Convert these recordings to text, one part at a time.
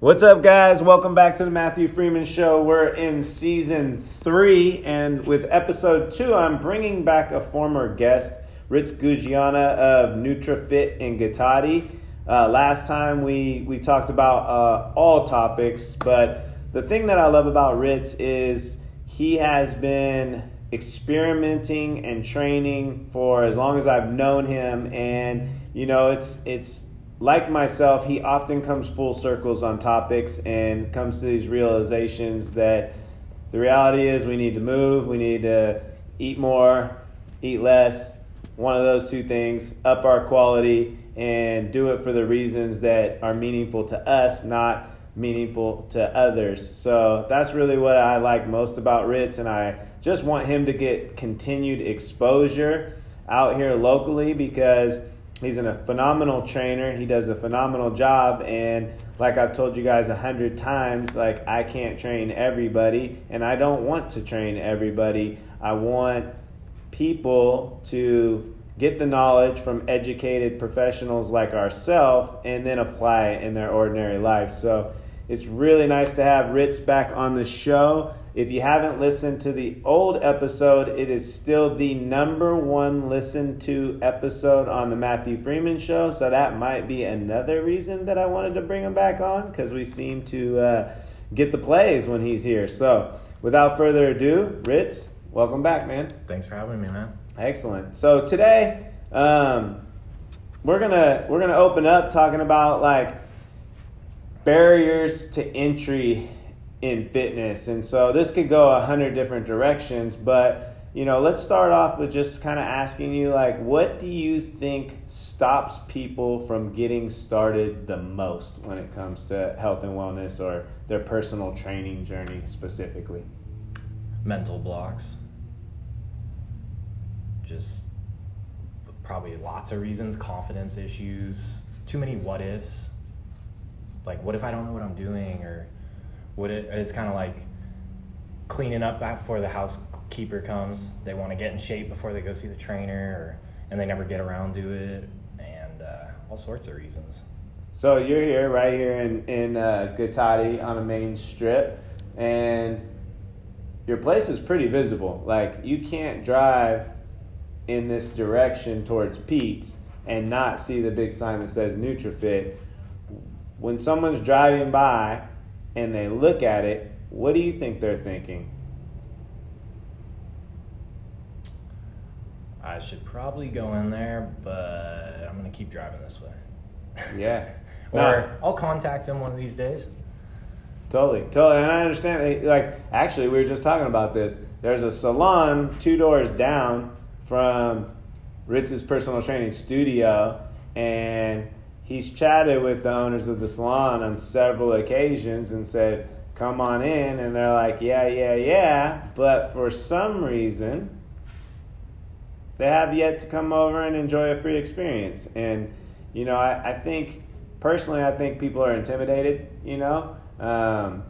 What's up, guys? Welcome back to the Matthew Freeman Show. We're in season three, and with episode two, I'm bringing back a former guest, Ritz Guggiana of Nutrifit in Guittati. Uh, last time we, we talked about uh, all topics, but the thing that I love about Ritz is he has been experimenting and training for as long as I've known him, and you know it's it's like myself, he often comes full circles on topics and comes to these realizations that the reality is we need to move, we need to eat more, eat less, one of those two things, up our quality, and do it for the reasons that are meaningful to us, not meaningful to others. So that's really what I like most about Ritz, and I just want him to get continued exposure out here locally because he's in a phenomenal trainer. He does a phenomenal job, and like I've told you guys a hundred times, like I can't train everybody, and I don't want to train everybody. I want people to get the knowledge from educated professionals like ourselves and then apply it in their ordinary life. So it's really nice to have Ritz back on the show. If you haven't listened to the old episode, it is still the number one listened to episode on the Matthew Freeman Show. So that might be another reason that I wanted to bring him back on because we seem to uh, get the plays when he's here. So without further ado, Ritz, welcome back, man. Thanks for having me, man. Excellent. So today, um, we're gonna we're gonna open up talking about like barriers to entry in fitness. And so this could go a hundred different directions, but you know, let's start off with just kind of asking you like what do you think stops people from getting started the most when it comes to health and wellness or their personal training journey specifically? Mental blocks. Just probably lots of reasons, confidence issues, too many what ifs like what if I don't know what I'm doing or what it is kind of like cleaning up before the housekeeper comes. They want to get in shape before they go see the trainer or and they never get around to it and uh, all sorts of reasons. So you're here right here in in uh, on a main strip and your place is pretty visible. Like you can't drive in this direction towards Pete's and not see the big sign that says Nutrifit when someone's driving by and they look at it, what do you think they're thinking? I should probably go in there, but I'm going to keep driving this way. Yeah. or no. I'll contact him one of these days. Totally, totally. And I understand, eh, like, actually, we were just talking about this. There's a salon two doors down from Ritz's personal training studio, and he's chatted with the owners of the salon on several occasions and said, come on in. And they're like, yeah, yeah, yeah. But for some reason, they have yet to come over and enjoy a free experience. And, you know, I, I think, personally, I think people are intimidated, you know. Um,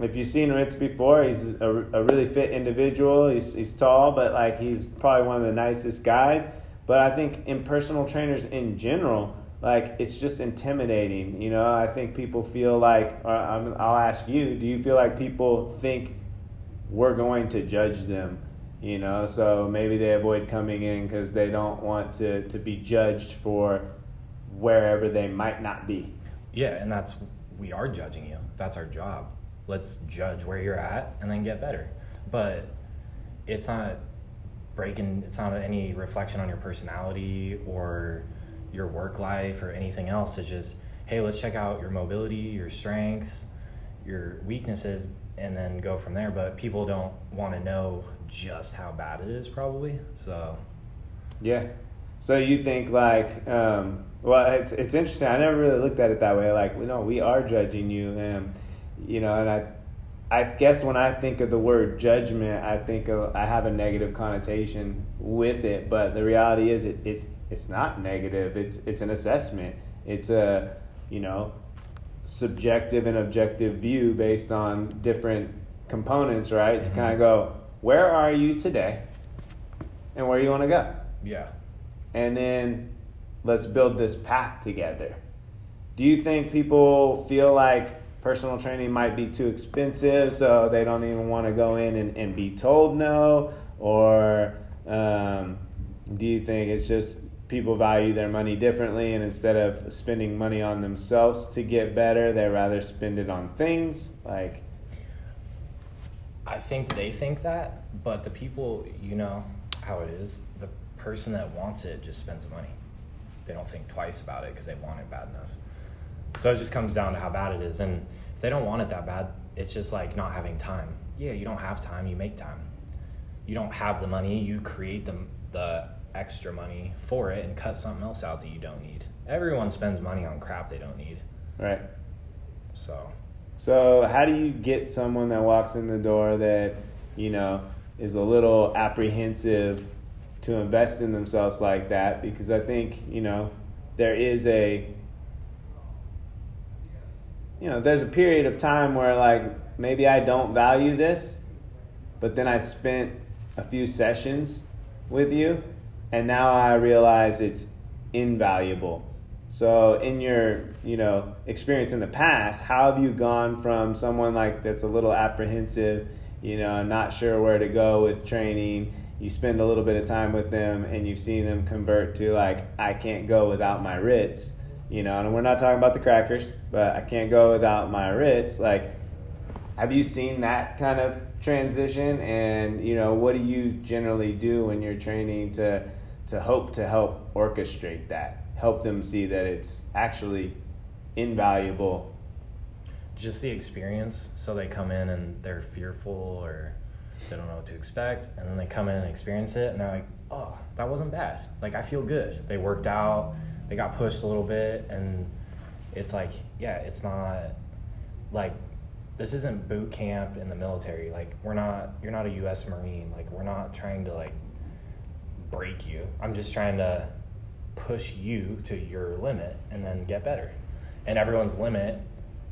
if you've seen Ritz before, he's a, a really fit individual. He's, he's tall, but like he's probably one of the nicest guys. But I think in personal trainers in general, like it's just intimidating. You know, I think people feel like, I'll ask you, do you feel like people think we're going to judge them? You know, so maybe they avoid coming in because they don't want to, to be judged for wherever they might not be. Yeah, and that's, we are judging you. That's our job. Let's judge where you're at and then get better. But it's not breaking, it's not any reflection on your personality or your work life or anything else. It's just, hey, let's check out your mobility, your strength, your weaknesses, and then go from there. But people don't want to know just how bad it is, probably. So, yeah. So you think like, um, well, it's it's interesting. I never really looked at it that way. Like, we know we are judging you, and you know, and I I guess when I think of the word judgment, I think of I have a negative connotation with it. But the reality is, it, it's it's not negative. It's it's an assessment. It's a you know subjective and objective view based on different components, right? Mm-hmm. To kind of go, where are you today, and where you want to go. Yeah. And then let's build this path together. Do you think people feel like personal training might be too expensive, so they don't even want to go in and, and be told no? Or um, do you think it's just people value their money differently and instead of spending money on themselves to get better, they rather spend it on things? Like, I think they think that, but the people, you know how it is. The person that wants it just spends the money. They don't think twice about it because they want it bad enough. So it just comes down to how bad it is. And if they don't want it that bad, it's just like not having time. Yeah, you don't have time, you make time. You don't have the money, you create the, the extra money for it and cut something else out that you don't need. Everyone spends money on crap they don't need. right. So So, how do you get someone that walks in the door that, you know, is a little apprehensive to invest in themselves like that? Because I think, you know, there is a, you know, there's a period of time where, like, maybe I don't value this, but then I spent a few sessions with you, and now I realize it's invaluable. So, in your you know experience in the past, how have you gone from someone like that's a little apprehensive, you know, not sure where to go with training? You spend a little bit of time with them, and you've seen them convert to like, I can't go without my Ritz, you know. And we're not talking about the crackers, but I can't go without my Ritz. Like, have you seen that kind of transition? And you know, what do you generally do when you're training to to hope to help orchestrate that? help them see that it's actually invaluable. just the experience. So they come in and they're fearful or they don't know what to expect, and then they come in and experience it, and they're like, "Oh, that wasn't bad. Like I feel good. They worked out. They got pushed a little bit, and it's like, yeah, it's not like this isn't boot camp in the military. Like we're not. You're not a U.S. Marine. Like we're not trying to like break you. I'm just trying to push you to your limit and then get better. And everyone's limit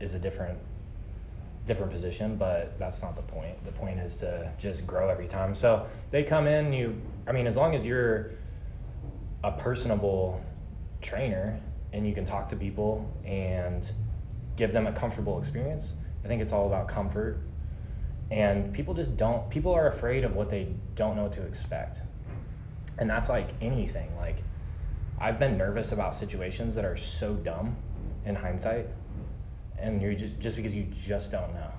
is a different different position, but that's not the point. The point is to just grow every time. So they come in, you I mean, as long as you're a personable trainer and you can talk to people and give them a comfortable experience, I think it's all about comfort. And people just don't people are afraid of what they don't know what to expect. And that's like anything. Like I've been nervous about situations that are so dumb in hindsight, and you're just just because you just don't know.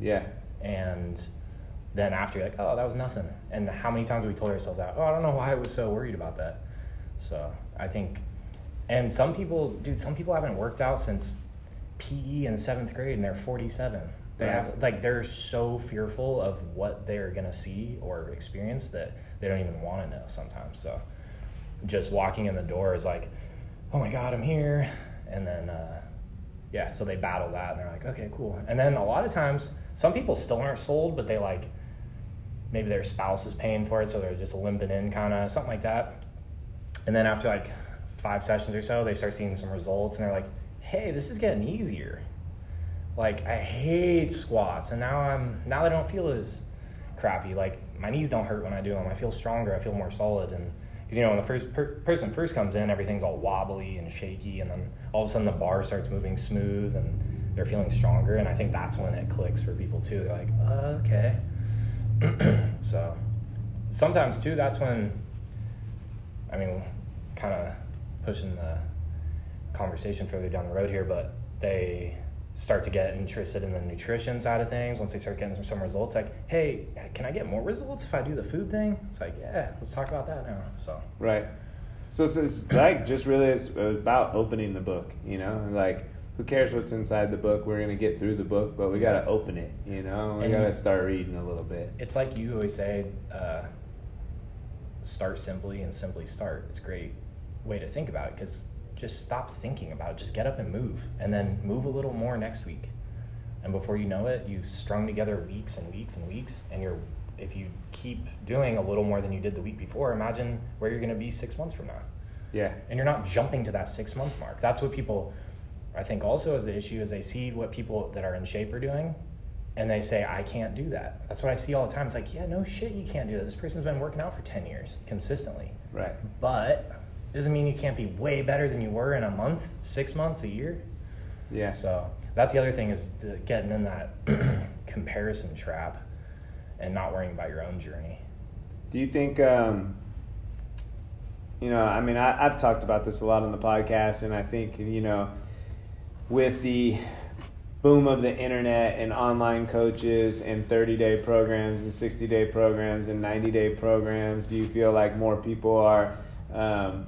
Yeah. And then after you're like, oh, that was nothing. And how many times have we told ourselves that? Oh, I don't know why I was so worried about that. So I think, and some people, dude, some people haven't worked out since PE in seventh grade, and they're 47. They Right. have like they're so fearful of what they're gonna see or experience that they don't even want to know sometimes. So just walking in the door is like, oh my god, I'm here, and then uh, yeah, so they battle that and they're like, okay, cool. And then a lot of times, some people still aren't sold, but they like maybe their spouse is paying for it, so they're just limping in, kind of something like that. And then after like five sessions or so, they start seeing some results, and they're like, hey, this is getting easier. Like I hate squats, and now I'm now I don't feel as crappy. Like my knees don't hurt when I do them. I feel stronger. I feel more solid. And because you know when the first per- person first comes in, everything's all wobbly and shaky, and then all of a sudden the bar starts moving smooth, and they're feeling stronger. And I think that's when it clicks for people too. They're like, okay. so sometimes too, that's when I mean, kind of pushing the conversation further down the road here, but they start to get interested in the nutrition side of things once they start getting some, some results like hey can i get more results if i do the food thing it's like yeah let's talk about that now so Right. So it's, it's like just really it's about opening the book, you know, like who cares what's inside the book? We're gonna get through the book, but we gotta open it, you know. We And- gotta start reading a little bit. it's like you always say uh, start simply and simply start it's great way to think about it because just stop thinking about it just get up and move and then move a little more next week and before you know it you've strung together weeks and weeks and weeks and you're if you keep doing a little more than you did the week before imagine where you're going to be six months from now Yeah. and you're not jumping to that six month mark. That's what people, I think, also is the issue is they see what people that are in shape are doing, and they say, "I can't do that." That's what I see all the time. It's like, yeah, no shit, you can't do that. This person's been working out for ten years consistently, Right. but doesn't mean you can't be way better than you were in a month, six months, a year. Yeah. So that's the other thing is the, getting in that comparison trap and not worrying about your own journey. Do you think, um, you know, I mean, I, I've talked about this a lot on the podcast, and I think, you know, with the boom of the internet and online coaches and 30 day programs and 60 day programs and 90 day programs, do you feel like more people are, um,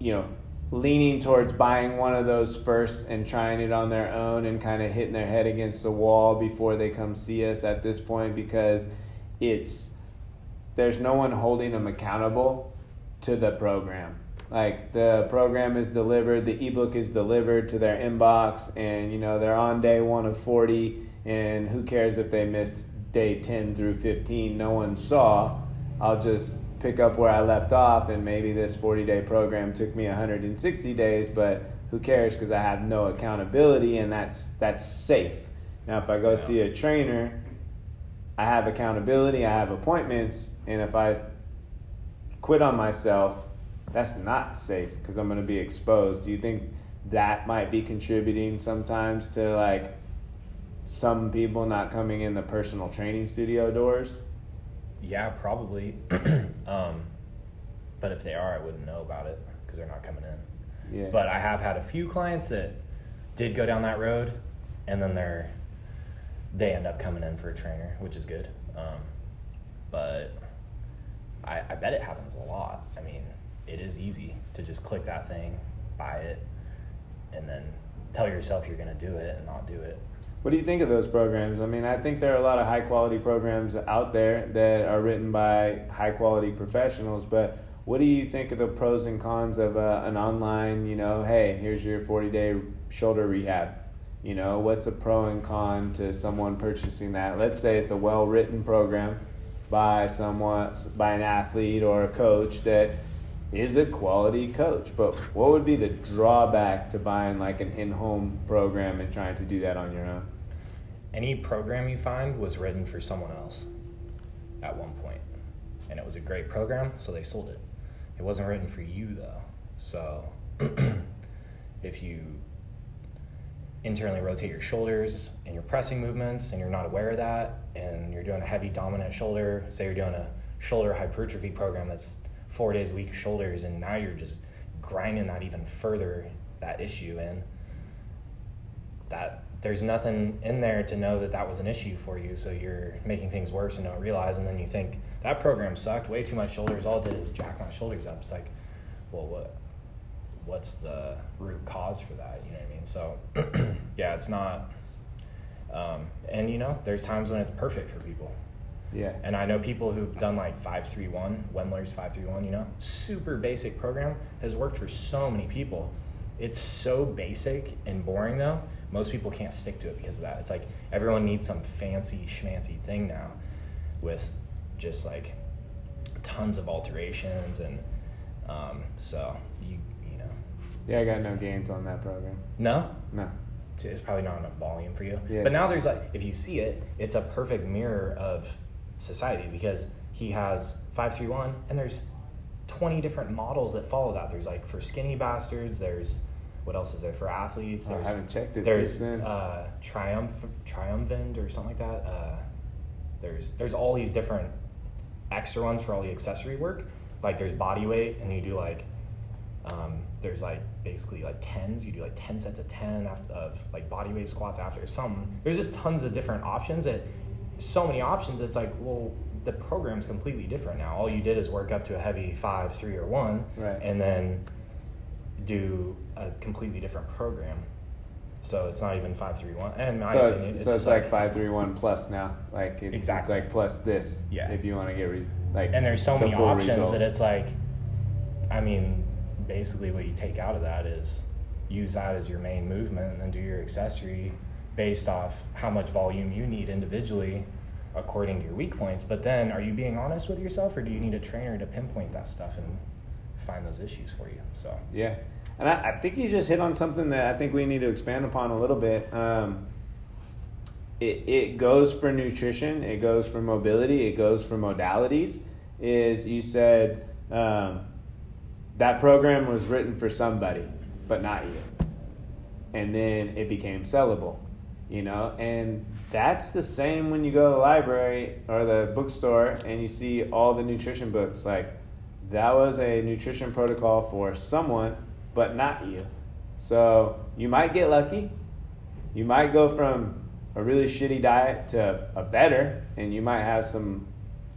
you know, leaning towards buying one of those first and trying it on their own and kind of hitting their head against the wall before they come see us at this point because it's there's no one holding them accountable to the program. Like the program is delivered the ebook is delivered to their inbox and you know they're on day one of 40 and who cares if they missed day 10 through 15 no one saw. I'll just pick up where I left off, and maybe this 40 day program took me 160 days, but who cares because I have no accountability, and that's that's safe. Now, if I go see a trainer, I have accountability, I have appointments, and if I quit on myself, that's not safe because I'm going to be exposed. Do you think that might be contributing sometimes to like some people not coming in the personal training studio doors? Yeah, probably. um, but if they are, I wouldn't know about it because they're not coming in. Yeah. But I have had a few clients that did go down that road, and then they're they end up coming in for a trainer, which is good. Um, but I, I bet it happens a lot. I mean, it is easy to just click that thing, buy it, and then tell yourself you're going to do it and not do it. What do you think of those programs? I mean, I think there are a lot of high quality programs out there that are written by high quality professionals, but what do you think of the pros and cons of uh, an online, you know, hey, here's your 40 day shoulder rehab? You know, what's a pro and con to someone purchasing that? Let's say it's a well written program by someone, by an athlete or a coach that is a quality coach. But what would be the drawback to buying like an in home program and trying to do that on your own? Any program you find was written for someone else at one point, and it was a great program, so they sold it. It wasn't written for you though. So if you internally rotate your shoulders and your pressing movements and you're not aware of that and you're doing a heavy dominant shoulder, say you're doing a shoulder hypertrophy program that's four days a week shoulders, and now you're just grinding that even further that issue in. That there's nothing in there to know that that was an issue for you, so you're making things worse and don't realize, and then you think that program sucked, way too much shoulders. All it did is jack my shoulders up. It's like, well, what? What's the root cause for that? You know what I mean? So, yeah, it's not. Um, and you know, there's times when it's perfect for people. Yeah. And I know people who've done like 531, Wendler's 531, you know, super basic program has worked for so many people. It's so basic and boring though. Most people can't stick to it because of that. It's like everyone needs some fancy schmancy thing now with just like tons of alterations and um, so you you know. Yeah, I got no gains on that program. No? No. It's probably not enough volume for you. Yeah. But now there's like if you see it, it's a perfect mirror of society because he has 531 and there's 20 different models that follow that. There's like for skinny bastards, there's what else is there for athletes? There's, I haven't checked it there's uh, Triumph Triumphant or something like that. Uh, there's there's all these different extra ones for all the accessory work. Like there's body weight and you do like um, there's like basically like tens. You do like ten sets of ten after, of like body weight squats after some. There's just tons of different options that so many options. It's like, well, the program's completely different now. All you did is work up to a heavy five, three, or one, right. and then do a completely different program. So it's not even five, three, one. And so opinion, it's, it's, so it's like, like five, three, one plus now. Like it's, exactly. it's like plus this. Yeah. If you want to get re- like and there's so the many options results. that it's like, I mean, basically what you take out of that is use that as your main movement and then do your accessory based off how much volume you need individually according to your weak points. But then, are you being honest with yourself, or do you need a trainer to pinpoint that stuff and find those issues for you? So yeah, and I, I think you just hit on something that I think we need to expand upon a little bit. Um, it, it goes for nutrition, it goes for mobility, it goes for modalities. Is you said um, that program was written for somebody, but not you. and then it became sellable, you know, and that's the same when you go to the library or the bookstore and you see all the nutrition books. Like that was a nutrition protocol for someone, but not you. So you might get lucky. You might go from a really shitty diet to a better, and you might have some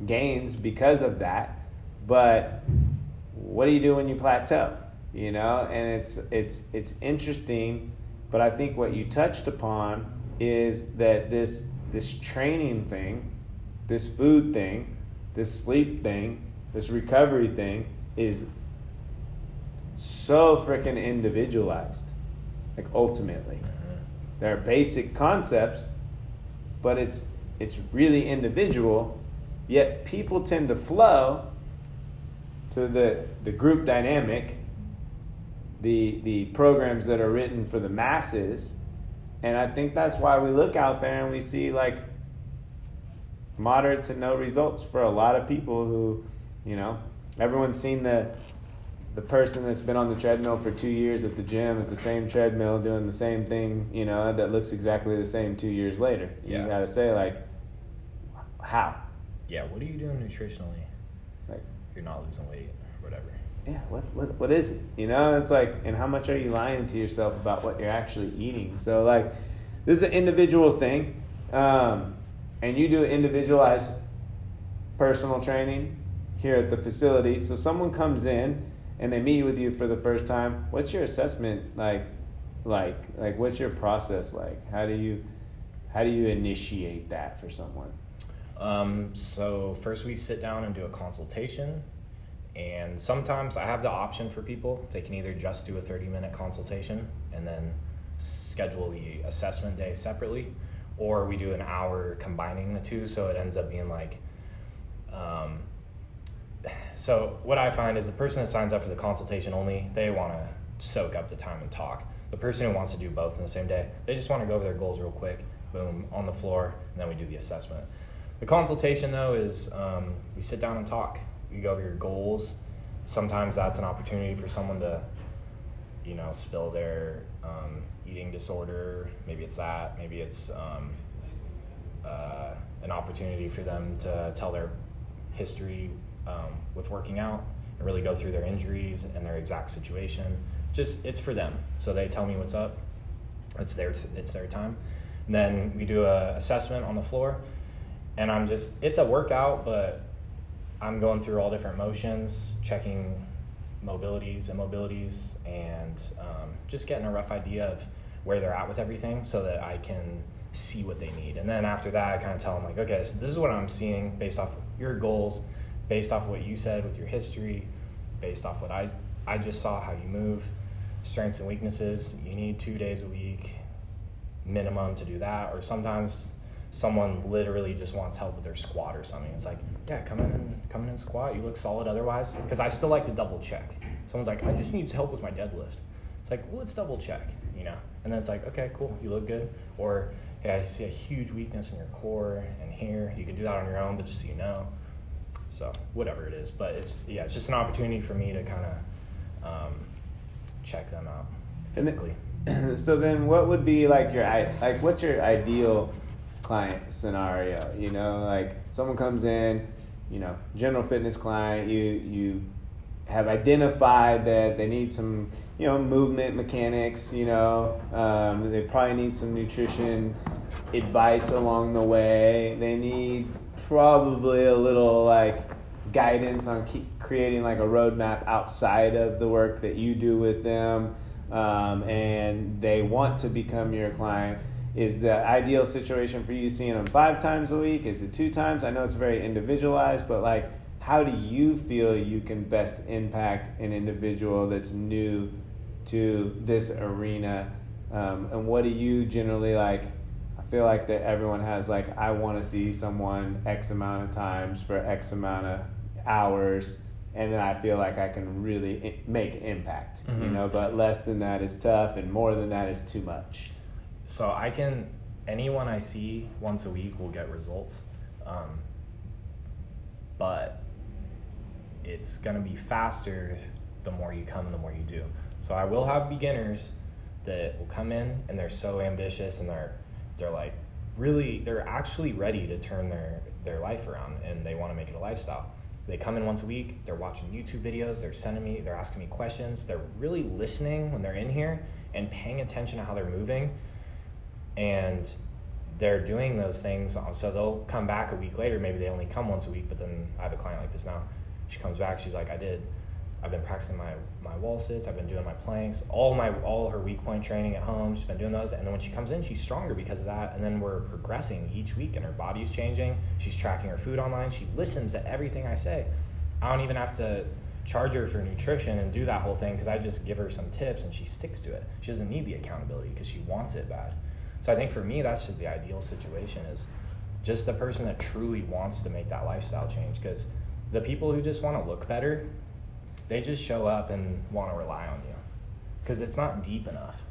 gains because of that. But what do you do when you plateau? You know, and it's it's it's interesting, but I think what you touched upon is that this this training thing, this food thing, this sleep thing, this recovery thing is so freaking individualized. Like ultimately. Mm-hmm. There are basic concepts, but it's it's really individual. Yet people tend to flow to the the group dynamic, the the programs that are written for the masses, and I think that's why we look out there and we see like moderate to no results for a lot of people who, you know, everyone's seen the the person that's been on the treadmill for two years at the gym at the same treadmill doing the same thing, you know, that looks exactly the same two years later. Yeah. You gotta say like, how? Yeah, what are you doing nutritionally? Like, You're not losing weight. Yeah, what, what what is it? You know, it's like, and how much are you lying to yourself about what you're actually eating? So like, this is an individual thing, um, and you do individualized personal training here at the facility. So someone comes in and they meet with you for the first time. What's your assessment like? Like like what's your process like? How do you how do you initiate that for someone? Um, so first we sit down and do a consultation, and sometimes I have the option for people. They can either just do a thirty minute consultation and then schedule the assessment day separately, or we do an hour combining the two. So it ends up being like. Um, so what I find is the person that signs up for the consultation only, they want to soak up the time and talk. The person who wants to do both in the same day, they just want to go over their goals real quick, boom, on the floor, and then we do the assessment. The consultation though is um, we sit down and talk. We go over your goals. Sometimes that's an opportunity for someone to, you know, spill their um, eating disorder. Maybe it's that. Maybe it's um, uh, an opportunity for them to tell their history um, with working out and really go through their injuries and their exact situation. Just it's for them. So they tell me what's up. It's their it's their time. And then we do a assessment on the floor, and I'm just it's a workout, but I'm going through all different motions, checking mobilities, immobilities, and um, just getting a rough idea of where they're at with everything, so that I can see what they need. And then after that, I kind of tell them like, okay, so this is what I'm seeing based off your goals based off what you said with your history, based off what I I just saw how you move, strengths and weaknesses. You need two days a week minimum to do that, or sometimes someone literally just wants help with their squat or something. It's like, yeah, come in and come in and squat. You look solid otherwise. Because I still like to double check. Someone's like, I just need help with my deadlift. It's like, well, let's double check, you know. And then it's like, okay, cool, you look good. Or hey, I see a huge weakness in your core and here. You can do that on your own, but just so you know. So whatever it is, but it's yeah, it's just an opportunity for me to kind of um, check them out then- physically. so then what would be like your like what's your ideal client scenario you know like someone comes in you know general fitness client you you have identified that they need some you know movement mechanics you know um, they probably need some nutrition advice along the way. They need probably a little like guidance on creating like a roadmap outside of the work that you do with them um, and they want to become your client is the ideal situation for you seeing them five times a week? Is it two times? I know it's very individualized but like how do you feel you can best impact an individual that's new to this arena? Um, and what do you generally like i feel like that everyone has like i want to see someone x amount of times for x amount of hours and then i feel like i can really make impact you Mhm. know? But less than that is tough and more than that is too much So I can anyone I see once a week will get results, um, but it's gonna be faster the more you come and the more you do. So I will have beginners that will come in and they're so ambitious and they're they're like really they're actually ready to turn their their life around and they want to make it a lifestyle. They come in once a week they're watching youtube videos they're sending me they're asking me questions they're really listening when they're in here and paying attention to how they're moving and they're doing those things so they'll come back a week later maybe they only come once a week but then i have a client like this now she comes back she's like i did I've been practicing my, my wall sits. I've been doing my planks. All my all her weak point training at home. She's been doing those, and then when she comes in, she's stronger because of that. And then we're progressing each week, and her body's changing. She's tracking her food online. She listens to everything I say. I don't even have to charge her for nutrition and do that whole thing because I just give her some tips and she sticks to it. She doesn't need the accountability because she wants it bad. So I think for me, that's just the ideal situation is just the person that truly wants to make that lifestyle change because the people who just want to look better they just show up and want to rely on you because it's not deep enough.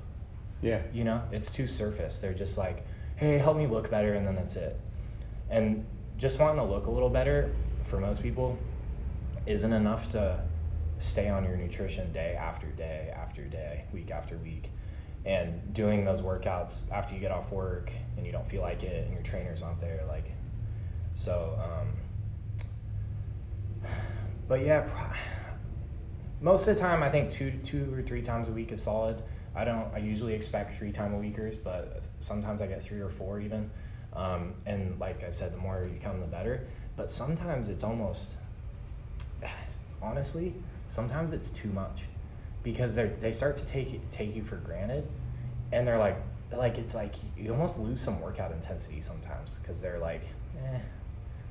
Yeah. You know, it's too surface. They're just like, hey, help me look better, and then that's it. And just wanting to look a little better for most people isn't enough to stay on your nutrition day after day after day, week after week. And doing those workouts after you get off work and you don't feel like it and your trainer's aren't there, like, so, um, but yeah, most of the time, I think two two or three times a week is solid. I don't. I usually expect three time a weekers, but sometimes I get three or four even. Um, and like I said, the more you come, the better. But sometimes it's almost, honestly, sometimes it's too much, because they they start to take take you for granted, and they're like like it's like you almost lose some workout intensity sometimes because they're like, eh.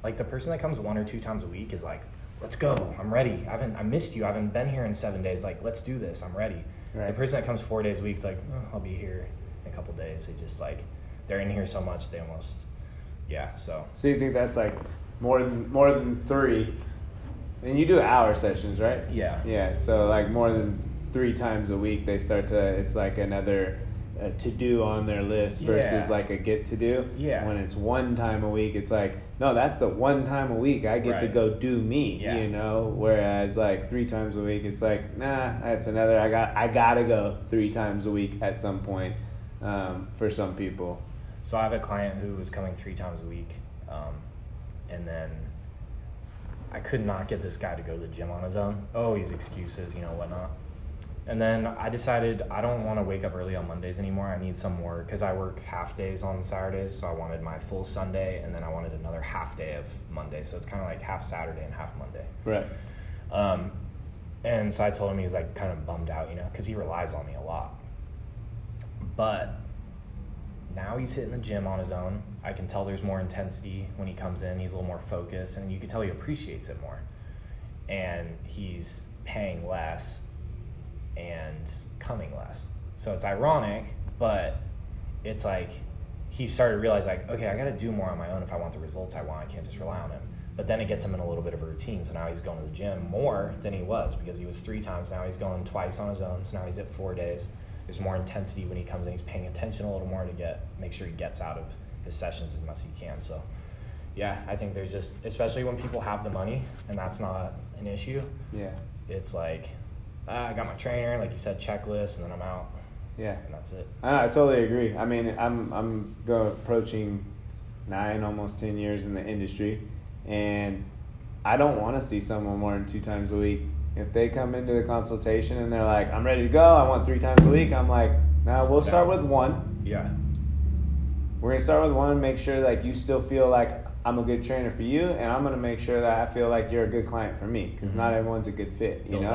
Like the person that comes one or two times a week is like, let's go. I'm ready. I haven't I missed you. I haven't been here in seven days. Like, let's do this. I'm ready. Right. The person that comes four days a week is like, oh, I'll be here in a couple days. They just like they're in here so much they almost yeah. So so you think that's like more than more than three, and you do hour sessions, right? Yeah. Yeah. So like more than three times a week, they start to. It's like another a to do on their list versus yeah. like a get to do. Yeah. When it's one time a week, it's like, no, that's the one time a week I get right. to go do me, yeah. you know? Whereas like three times a week, it's like, nah, that's another, I got, I gotta go three times a week at some point um, for some people. So I have a client who was coming three times a week. Um, and then I could not get this guy to go to the gym on his own. Oh, he's excuses, you know, whatnot. And then I decided I don't want to wake up early on Mondays anymore. I need some more because I work half days on Saturdays. So I wanted my full Sunday and then I wanted another half day of Monday. So it's kind of like half Saturday and half Monday. Right. Um, and so I told him he was like kind of bummed out, you know, because he relies on me a lot. But now he's hitting the gym on his own. I can tell there's more intensity when he comes in. He's a little more focused, and you can tell he appreciates it more. And he's paying less and coming less. So it's ironic, but it's like he started to realize like, okay, I got to do more on my own if I want the results I want. I can't just rely on him. But then it gets him in a little bit of a routine. So now he's going to the gym more than he was because he was three times. Now he's going twice on his own. So now he's at four days. There's more intensity when he comes in. He's paying attention a little more to get make sure he gets out of his sessions as much as he can. So yeah, I think there's just especially when people have the money and that's not an issue. Yeah. It's like uh, I got my trainer, like you said, checklist, and then I'm out. Yeah, and that's it. I, I totally agree. I mean, I'm I'm going approaching nine, almost ten years in the industry, and I don't want to see someone more than two times a week. If they come into the consultation and they're like, "I'm ready to go. I want three times a week," I'm like, "Now we'll start with one." Yeah. We're gonna start with one. Make sure like you still feel like I'm a good trainer for you, and I'm gonna make sure that I feel like you're a good client for me because mm-hmm. not everyone's a good fit, you Build know.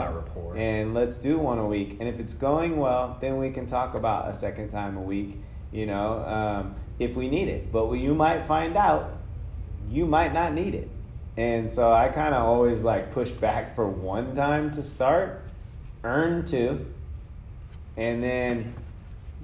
And let's do one a week, and if it's going well, then we can talk about a second time a week, you know, um, if we need it. But you might find out you might not need it, and so I kind of always like push back for one time to start, earn two, and then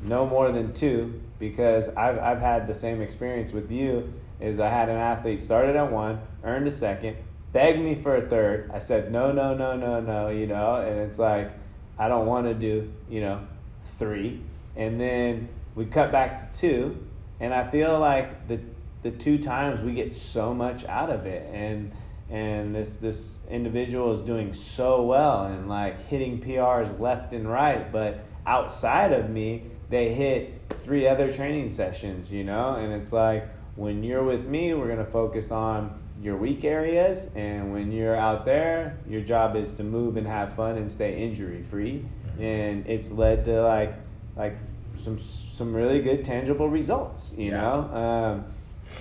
no more than two because I've I've had the same experience with you is I had an athlete started at one, earned a second, begged me for a third. I said no, no, no, no, no, you know, and it's like I don't want to do, you know, three, and then we cut back to two, and I feel like the the two times we get so much out of it, and and this this individual is doing so well and like hitting PRs left and right, but outside of me, they hit three other training sessions, you know? And it's like, when you're with me, we're going to focus on your weak areas. And when you're out there, your job is to move and have fun and stay injury free. Mm-hmm. And it's led to like, like some, some really good tangible results, you yeah. know? Um,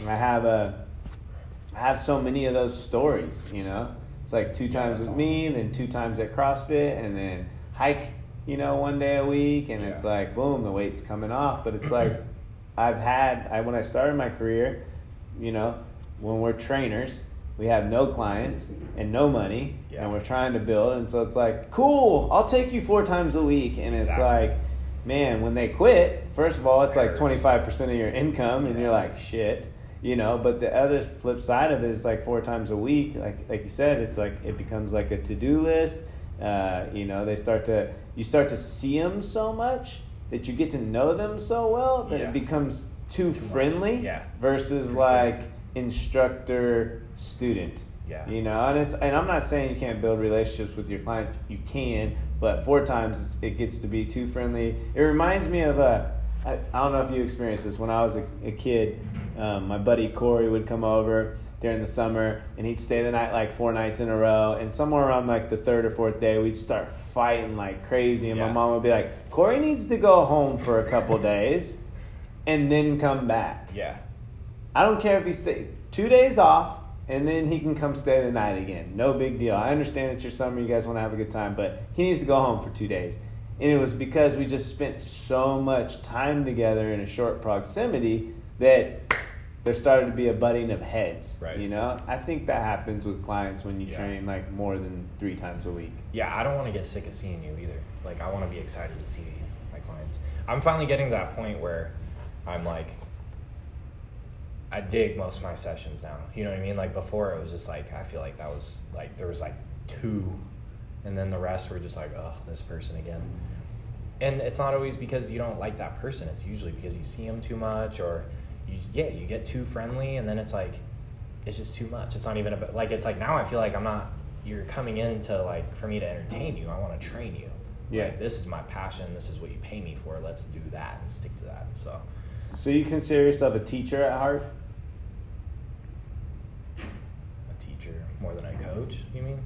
I have a, I have so many of those stories, you know? It's like two times with awesome. me, then two times at CrossFit, and then hike, you know, one day a week, and yeah. it's like boom, the weight's coming off. But it's like I've had I when I started my career, you know, when we're trainers, we have no clients and no money, yeah. and we're trying to build, and so it's like cool, I'll take you four times a week, and it's exactly. like. Man, when they quit, first of all, it's like 25% of your income, and you're like, shit you know but the other flip side of it is like four times a week like like you said it's like it becomes like a to-do list uh, you know they start to you start to see them so much that you get to know them so well that yeah. it becomes too, too friendly yeah. versus For like sure. instructor student yeah. You know, and it's and I'm not saying you can't build relationships with your client. You can, but four times it gets to be too friendly. It reminds me of a. I, I don't know if you experienced this when I was a, a kid. Um, my buddy Corey would come over during the summer and he'd stay the night like four nights in a row. And somewhere around like the third or fourth day, we'd start fighting like crazy. And yeah. my mom would be like, Corey needs to go home for a couple days and then come back. Yeah. I don't care if he stay two days off and then he can come stay the night again. No big deal. I understand it's your summer, you guys want to have a good time, but he needs to go home for two days. And it was because we just spent so much time together in a short proximity that there started to be a butting of heads. Right. You know, I think that happens with clients when you yeah. train like more than three times a week. Yeah, I don't want to get sick of seeing you either. Like, I want to be excited to see my clients. I'm finally getting to that point where I'm like, I dig most of my sessions now. You know what I mean? Like before, it was just like I feel like that was like there was like two, and then the rest were just like, oh, this person again. And it's not always because you don't like that person. It's usually because you see them too much or you yeah you get too friendly and then it's like it's just too much. It's not even about like it's like now i feel like i'm not you're coming in to like for me to entertain you. I want to train you. Yeah. like, this is my passion. This is what you pay me for. Let's do that and stick to that. So. So you consider yourself a teacher at heart? A teacher more than a coach you mean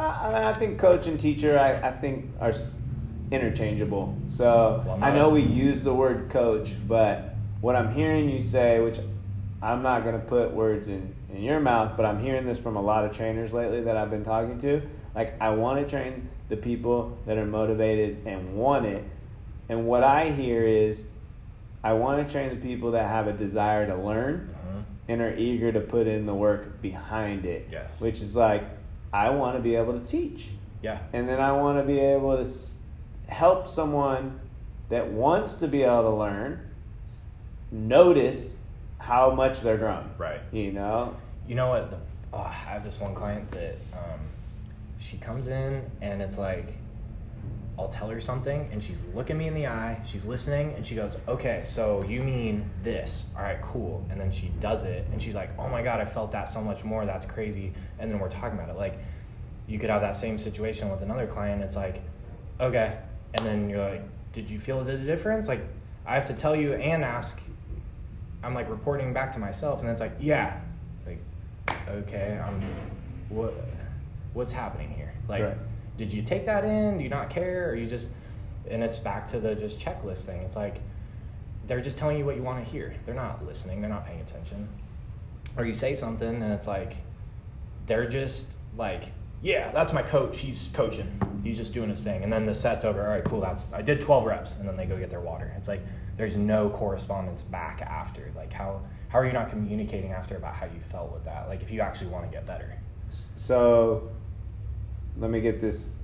i, I, think coach and teacher I, I think are interchangeable so well, i know we use the word coach but what I'm hearing you say, which I'm not going to put words in, in your mouth, but I'm hearing this from a lot of trainers lately that I've been talking to. Like, I want to train the people that are motivated and want it. And what I hear is, I want to train the people that have a desire to learn uh-huh. and are eager to put in the work behind it. Yes. Which is like, I want to be able to teach. Yeah. And then I want to be able to help someone that wants to be able to learn notice how much they're growing. Right. You know. You know what? The, oh, I have this one client that um, she comes in and it's like I'll tell her something and she's looking me in the eye, she's listening, and she goes, Okay, so you mean this. All right, cool. And then she does it and she's like, Oh my God, I felt that so much more. That's crazy. And then we're talking about it. Like, you could have that same situation with another client. It's like, Okay. And then you're like, Did you feel the difference? Like, I have to tell you and ask I'm like reporting back to myself, and it's like, yeah, like, okay, I'm, what, what's happening here? Like, right. Did you take that in? Do you not care, or you just? And it's back to the just checklist thing. It's like they're just telling you what you want to hear. They're not listening. They're not paying attention. Or you say something, and it's like they're just like, yeah, that's my coach. He's coaching. He's just doing his thing. And then the set's over. All right, cool. That's I did 12 reps, and then they go get their water. It's like there's no correspondence back after. Like how how are you not communicating after about how you felt with that? Like if you actually want to get better. So let me get this.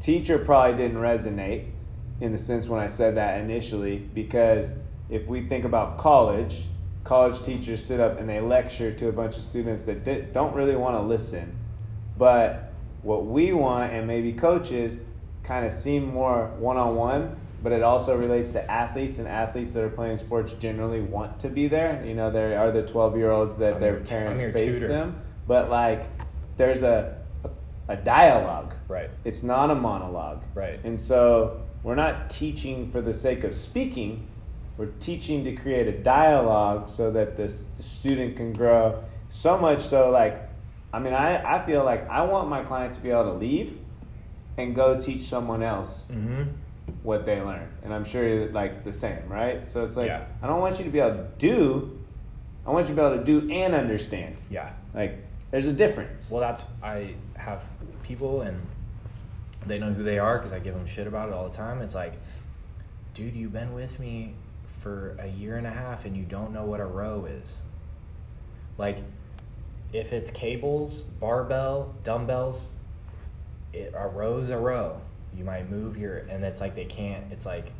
Teacher probably didn't resonate in the sense when I said that initially because if we think about college, college teachers sit up and they lecture to a bunch of students that don't really want to listen. But what we want, and maybe coaches, kind of seem more one on one but it also relates to athletes and athletes that are playing sports generally want to be there. You know, there are the 12 year olds that I'm their your, parents face tutor. them, but like there's a, a, dialogue. Right. It's not a monologue. Right. And so we're not teaching for the sake of speaking. We're teaching to create a dialogue so that this, the student can grow. So much so, like, I mean, I, I feel like I want my client to be able to leave and go teach someone else Mm-hmm. what they learn. And I'm sure you're like the same, right? So it's like, Yeah. I don't want you to be able to do, I want you to be able to do and understand. Yeah. Like, there's a difference. Well, that's I have people and they know who they are because I give them shit about it all the time. It's like, dude, you've been with me for a year and a half and you don't know what a row is. Like, if it's cables, barbell, dumbbells, it, a row's a row. You might move your, and it's like they can't. It's like,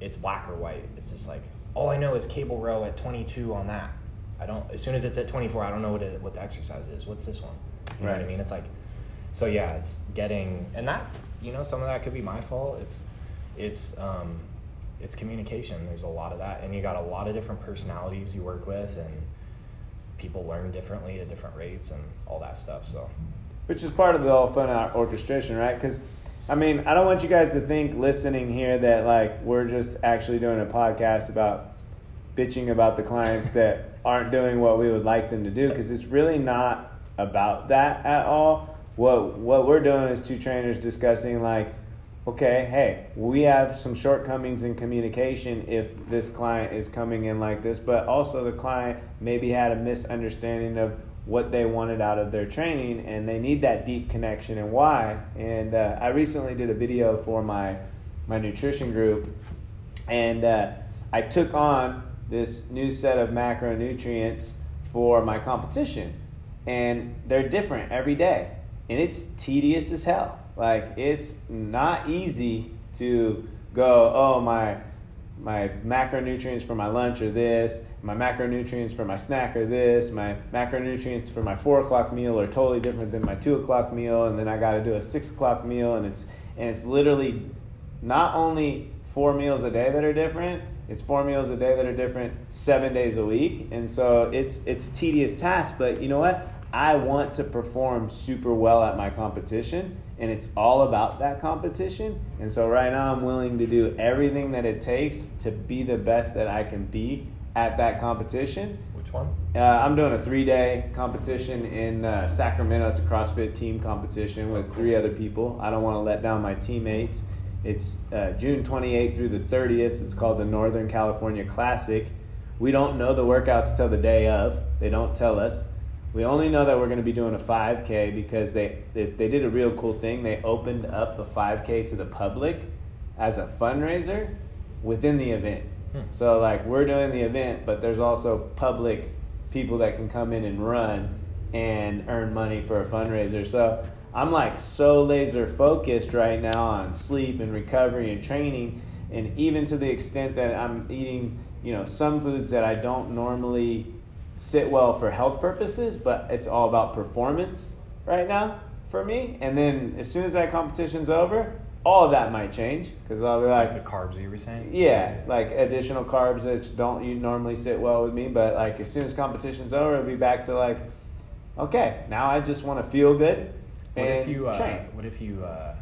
it's black or white. It's just like all I know is cable row at 22 on that. I don't. As soon as it's at 24, I don't know what it, what the exercise is. What's this one? You know what I mean? It's like, so yeah, it's getting, and that's you know some of that could be my fault. It's, it's um, it's communication. There's a lot of that, and you got a lot of different personalities you work with, and people learn differently at different rates, and all that stuff. So Which is part of the whole fun orchestration, right? Because, I mean, I don't want you guys to think listening here that like we're just actually doing a podcast about bitching about the clients that aren't doing what we would like them to do. Because it's really not about that at all. What what we're doing is two trainers discussing like, okay, hey, we have some shortcomings in communication if this client is coming in like this, but also the client maybe had a misunderstanding of what they wanted out of their training and they need that deep connection and why. And uh, I recently did a video for my my nutrition group and uh, I took on this new set of macronutrients for my competition, and they're different every day, and it's tedious as hell. Like it's not easy to go, oh my my macronutrients for my lunch are this, my macronutrients for my snack are this, my macronutrients for my four o'clock meal are totally different than my two o'clock meal, and then I got to do a six o'clock meal, and it's and it's literally not only four meals a day that are different it's four meals a day that are different seven days a week and so it's it's tedious task but you know what i want to perform super well at my competition and it's all about that competition and so right now i'm willing to do everything that it takes to be the best that i can be at that competition which one? uh, I'm doing a three day competition in uh, Sacramento. It's a CrossFit team competition with three other people. I don't want to let down my teammates. It's uh, June 28th through the 30th. It's called the Northern California Classic. We don't know the workouts till the day of, they don't tell us. We only know that we're going to be doing a 5K because they, they, they did a real cool thing. They opened up the 5K to the public as a fundraiser within the event. Hmm. So like we're doing the event, but there's also public people that can come in and run and earn money for a fundraiser. So I'm like so laser focused right now on sleep and recovery and training and even to the extent that I'm eating, you know, some foods that I don't normally sit well for health purposes, but it's all about performance right now for me. And then as soon as that competition's over, all of that might change because I'll be like, Like the carbs you were saying? yeah, like additional carbs that don't you normally sit well with me, but like as soon as competition's over, it'll be back to like, okay, now I just want to feel good What and if you uh, train. what if you uh,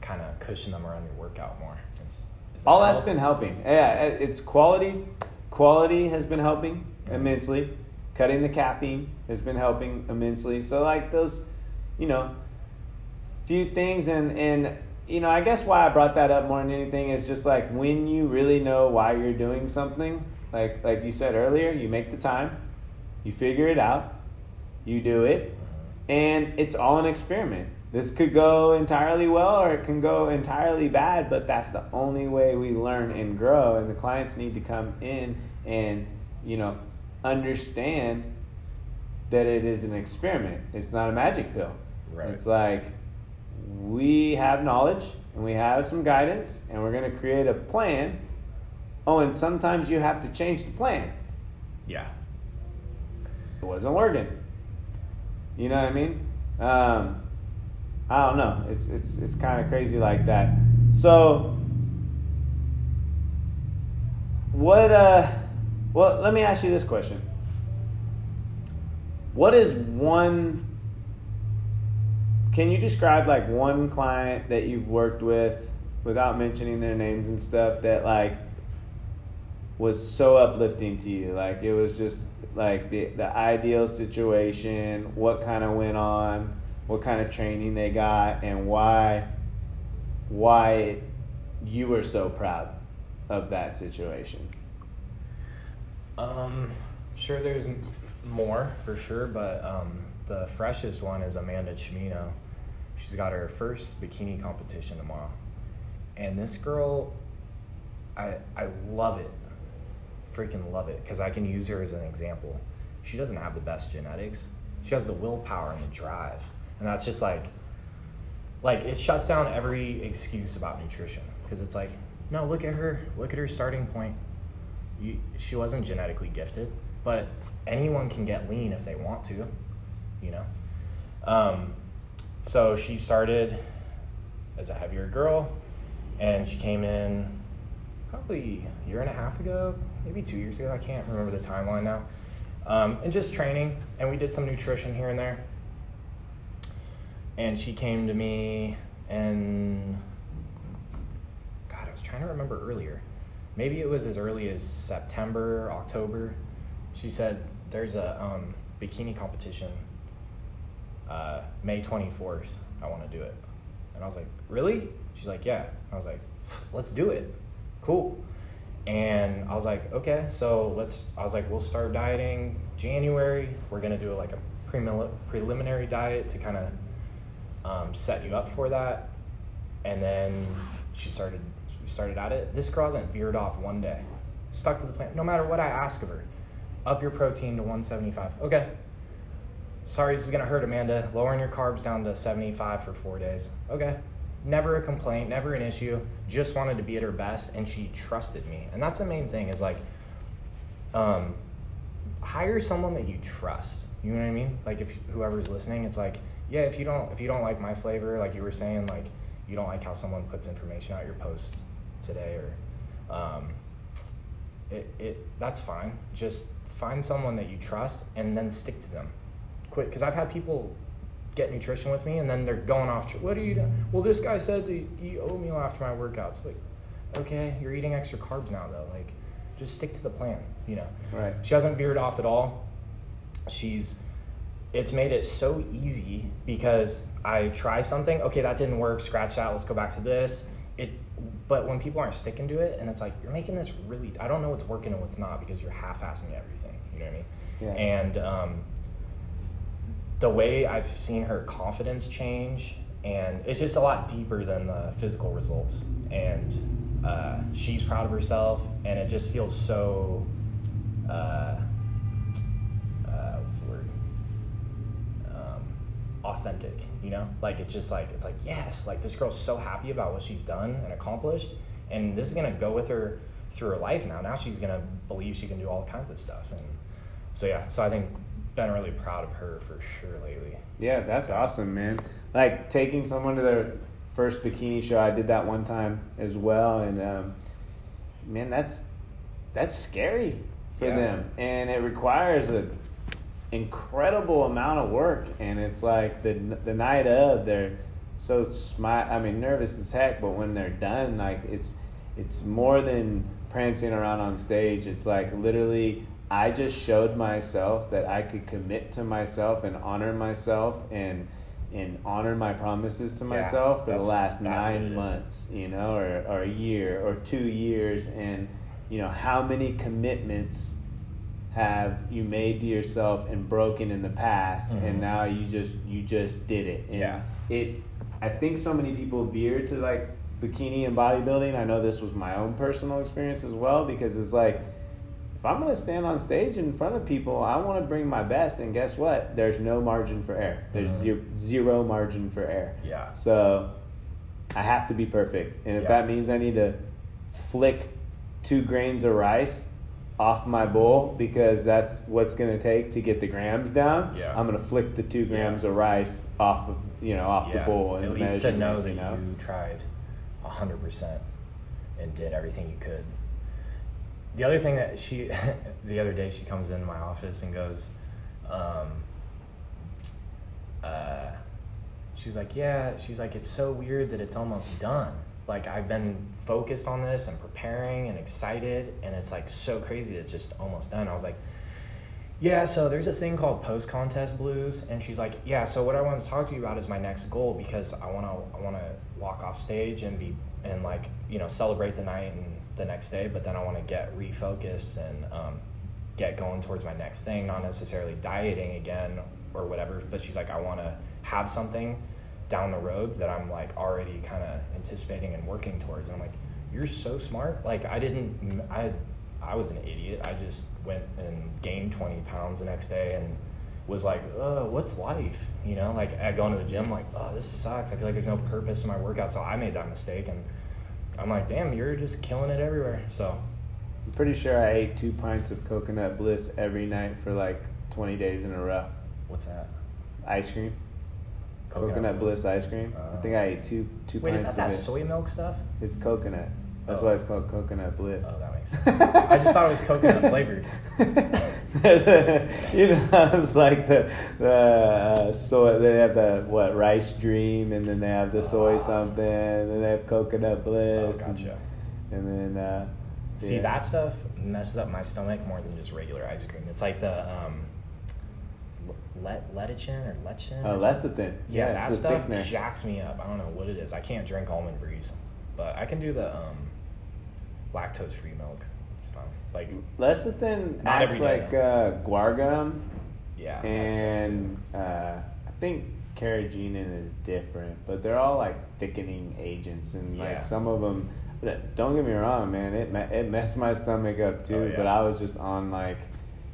kind of cushion them around your workout more? Is, is that All that's been helping. Yeah, it's quality. Quality has been helping. Mm-hmm. immensely. Cutting the caffeine has been helping immensely. So like those, you know, few things and and you know, I guess why I brought that up more than anything is just like when you really know why you're doing something, like like you said earlier, you make the time, you figure it out, you do it, mm-hmm. and it's all an experiment. This could go entirely well or it can go entirely bad, but that's the only way we learn and grow. And the clients need to come in and, you know, understand that it is an experiment. It's not a magic pill. Right. It's like we have knowledge and we have some guidance and we're going to create a plan. Oh, and sometimes you have to change the plan Yeah. it wasn't working. You know what I mean? Um, I don't know. It's it's it's kind of crazy like that. So, what? Uh, well, let me ask you this question. What is one? Can you describe like one client that you've worked with without mentioning their names and stuff that like was so uplifting to you? Like it was just like the the ideal situation, what kind of went on, what kind of training they got, and why why you were so proud of that situation. Um, sure, there's more for sure, but um, the freshest one is Amanda Chimino. She's got her first bikini competition tomorrow, and this girl, I I love it, freaking love it, because I can use her as an example. She doesn't have the best genetics. She has the willpower and the drive, and that's just like, like it shuts down every excuse about nutrition because it's like, no, look at her, look at her starting point you, she wasn't genetically gifted, but anyone can get lean if they want to, you know. Um, so she started as a heavier girl, and she came in probably a year and a half ago, maybe two years ago. I can't remember the timeline now. Um, and just training, and we did some nutrition here and there. And she came to me, and God, I was trying to remember earlier maybe it was as early as September, October. She said there's a um, bikini competition uh, May 24th. I want to do it. And I was like, really? She's like, yeah. I was like, let's do it. Cool. And I was like, okay, so let's, I was like, we'll start dieting January. We're going to do like a premil- preliminary diet to kind of um, set you up for that. And then she started started at it. This girl hasn't veered off one day. Stuck to the plan. No matter what I ask of her, up your protein to 175. Okay. Sorry, this is gonna hurt, Amanda. Lowering your carbs down to 75 for four days. Okay. Never a complaint, never an issue. Just wanted to be at her best, and she trusted me. And that's the main thing. Is like, um, hire someone that you trust. You know what I mean? Like if whoever's listening, it's like, yeah, if you don't if you don't like my flavor, like you were saying, like you don't like how someone puts information out your post today or um, it, it that's fine. Just find someone that you trust and then stick to them. Quit because i've had people get nutrition with me and then they're going off what are you doing well this guy said to eat oatmeal after my workouts. Like okay you're eating extra carbs now though like just stick to the plan you know? Right. She hasn't veered off at all. She's it's made it so easy because i try something okay that didn't work scratch that let's go back to this. It but when people aren't sticking to it and it's like you're making this really i don't know what's working and what's not because you're half-assing everything you know what i mean? Yeah. and um, the way i've seen her confidence change and it's just a lot deeper than the physical results. And uh, she's proud of herself and it just feels so uh, uh, what's the word authentic you know like it's just like it's like yes like this girl's so happy about what she's done and accomplished and this is gonna go with her through her life now now she's gonna believe she can do all kinds of stuff and so yeah so i think been really proud of her for sure lately Yeah, that's awesome, man. Like taking someone to their first bikini show, I did that one time as well, and um, man, that's that's scary for Yeah. them, and it requires a incredible amount of work. And it's like the the night of, they're so smart. I mean, nervous as heck, but when they're done, like it's it's more than prancing around on stage. It's like literally I just showed myself that I could commit to myself and honor myself and and honor my promises to Yeah, myself for the last nine months, you know, or, or a year or two years and you know, how many commitments have you made to yourself and broken in the past Mhm. and now you just you just did it. And Yeah. it I think so many people veer to like bikini and bodybuilding. I know this was my own personal experience as well because it's like if I'm gonna stand on stage in front of people, I want to bring my best, and guess what? There's no margin for error. There's Mhm. zero, zero margin for error. yeah So I have to be perfect, and if Yeah. that means I need to flick two grains of rice off my bowl because that's what's gonna take to get the grams down, Yeah. I'm gonna flick the two grams of rice off of you know off the bowl and at least to know that you know. you tried 100% and did everything you could. The other thing that she the other day she comes into my office and goes um, uh, she's like yeah she's like it's so weird that it's almost done like I've been focused on this and preparing and excited, and it's like so crazy. It's just almost done. I was like, yeah. So there's a thing called post contest blues, and she's like, yeah. So what I want to talk to you about is my next goal because I want to I want to walk off stage and be and like you know celebrate the night and the next day, but then I want to get refocused and um, get going towards my next thing, not necessarily dieting again or whatever. But she's like, I want to have something down the road that I'm like already kind of anticipating and working towards. And I'm like, you're so smart. Like I didn't, I, I was an idiot. I just went and gained 20 pounds the next day and was like, uh, what's life? You know, like I go into the gym, like, oh, this sucks. I feel like there's no purpose to my workout. So I made that mistake. And I'm like, damn, you're just killing it everywhere. So I'm pretty sure I ate two pints of coconut bliss every night for like 20 days in a row. what's that? Ice cream. Coconut, bliss ice cream. I think I ate two two Wait, is pints that of that it. soy milk stuff? It's coconut. That's Oh. why it's called coconut bliss. Oh, that makes sense. I just thought it was coconut flavored. You know, it's like the the uh, soy. They have the what rice dream, and then they have the soy Ah. something, and then they have coconut Oh, bliss, gotcha. and, and then uh, See, yeah. that stuff messes up my stomach more than just regular ice cream. It's like the um, le- lecithin or lecithin. Oh, lecithin. Yeah, Yeah, that stuff jacks me up. I don't know what it is. I can't drink almond breeze, but I can do the um, lactose free milk. It's fine. Like, Lecithin acts like uh, guar gum, yeah. and uh, I think carrageenan is different, but they're all like thickening agents, and Yeah. like some of them. Don't get me wrong, man. It it messed my stomach up too, Oh, yeah. but I was just on like,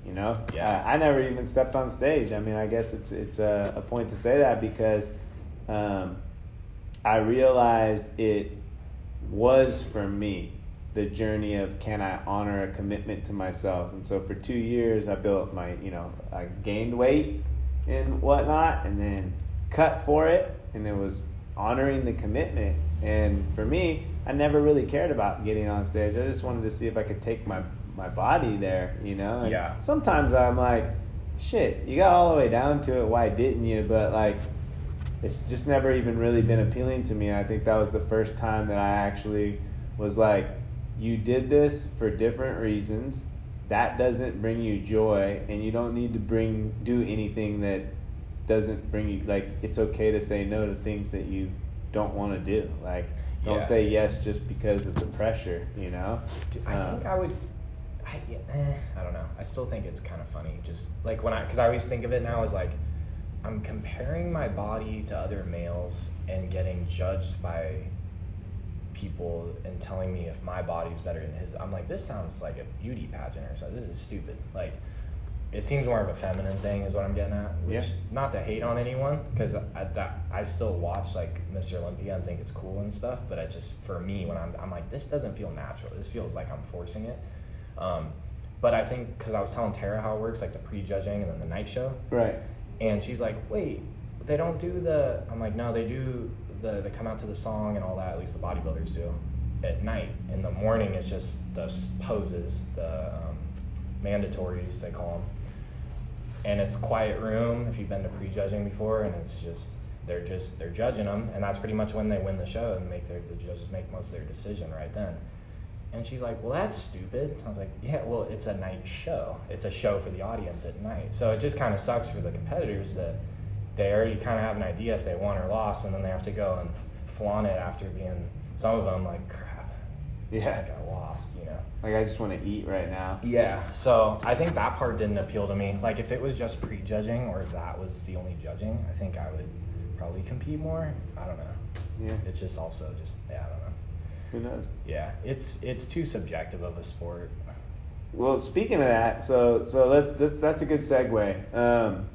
you know, Yeah. I, I never even stepped on stage. I mean, I guess it's it's a, a point to say that because um, I realized it was for me the journey of can I honor a commitment to myself. And so for two years, I built my, you know, I gained weight and whatnot, and then cut for it, and it was honoring the commitment. And for me, I never really cared about getting on stage. I just wanted to see if I could take my my body there, you know. And Yeah. Sometimes I'm like, shit, you got all the way down to it. Why didn't you? But like, it's just never even really been appealing to me. I think that was the first time that I actually was like, you did this for different reasons. That doesn't bring you joy, and you don't need to bring do anything that doesn't bring you like. It's okay to say no to things that you don't want to do. Like, don't Yeah. say yes just because of the pressure. You know. Dude, I Uh, think I would. I, yeah, eh, I don't know. I still think it's kind of funny. Just like when I, because I always think of it now as like, I'm comparing my body to other males and getting judged by people and telling me if my body's better than his. I'm like, this sounds like a beauty pageant or something. This is stupid. Like, it seems more of a feminine thing, is what I'm getting at. Which, Yeah. not to hate on anyone, because I, that I still watch like Mr. Olympia and think it's cool and stuff. But I just, for me, when I'm, I'm like, this doesn't feel natural. This feels like I'm forcing it. Um, but I think because I was telling Tara how it works, like the prejudging and then the night show, Right. and she's like, "Wait, they don't do the." I'm like, "No, they do the. They come out to the song and all that. At least the bodybuilders do. At night, in the morning, it's just the poses, the um, mandatories they call them, and it's quiet room. If you've been to prejudging before, and it's just they're just they're judging them, and that's pretty much when they win the show and make their the judges make most of their decision right then. And she's like, "Well, that's stupid." I was like, "Yeah, well, it's a night show. It's a show for the audience at night. So it just kind of sucks for the competitors that they already kind of have an idea if they won or lost, and then they have to go and flaunt it after being some of them like, crap, Yeah. I lost, you know." Like I just want to eat right now. Yeah. So I think that part didn't appeal to me. Like if it was just prejudging or if that was the only judging, I think I would probably compete more. I don't know. Yeah. It's just also just yeah, I don't know. Who knows? Yeah, it's it's too subjective of a sport. Well, speaking of that, so so let's that's, that's a good segue. Um,